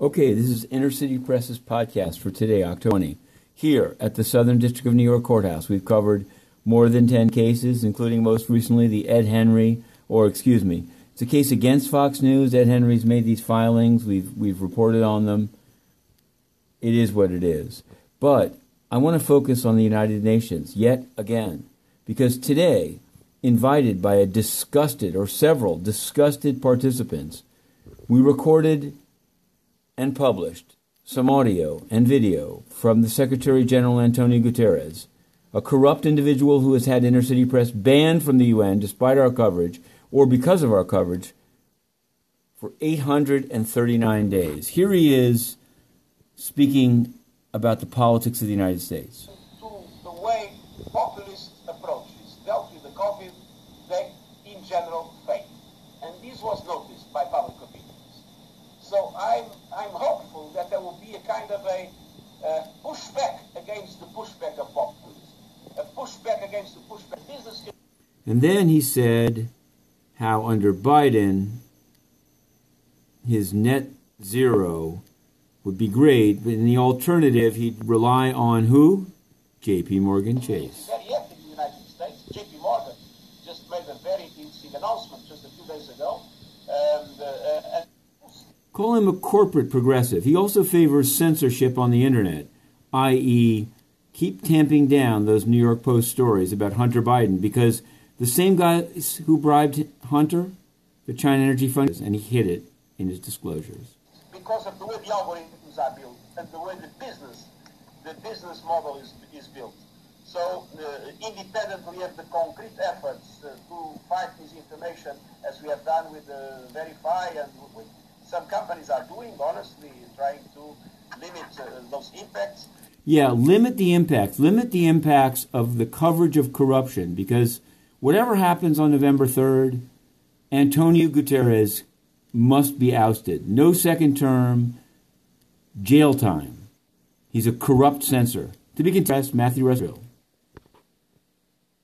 Okay, this is Inner City Press's podcast for today, October 20. Here at the Southern District of New York Courthouse, we've covered more than 10 cases, including most recently the Ed Henry, or excuse me, it's a case against Fox News. Ed Henry's made these filings. We've, we've reported on them. It is what it is. But I want to focus on the United Nations yet again, because today, invited by a disgusted or several disgusted participants, we recorded and published some audio and video from the Secretary General Antonio Guterres, a corrupt individual who has had inner city press banned from the UN despite our coverage or because of our coverage for 839 days. Here he is speaking about the politics of the United States. To the way populist approaches dealt with the COVID, they in general. And this was noticed by public opinion. So I'm, I'm hopeful that there will be a kind of a uh, pushback against the pushback of populism, a pushback against the pushback. Business. And then he said how under Biden, his net zero would be great, but in the alternative, he'd rely on who? J.P. Morgan Chase. Very active in the United States. J.P. Morgan just made a very interesting announcement just a few days ago. Uh, and Call him a corporate progressive. He also favors censorship on the internet, i.e., keep tamping down those New York Post stories about Hunter Biden because the same guys who bribed Hunter, the China Energy Fund, and he hid it in his disclosures. Because of the way the algorithms are built and the way the business, the business model is, is built. So, uh, independently of the concrete efforts uh, to fight misinformation, as we have done with uh, Verify and with some companies are doing, honestly, trying to limit uh, those impacts. Yeah, limit the impacts. Limit the impacts of the coverage of corruption because whatever happens on November 3rd, Antonio Guterres must be ousted. No second term, jail time. He's a corrupt censor. To be contrasted, Matthew Russell.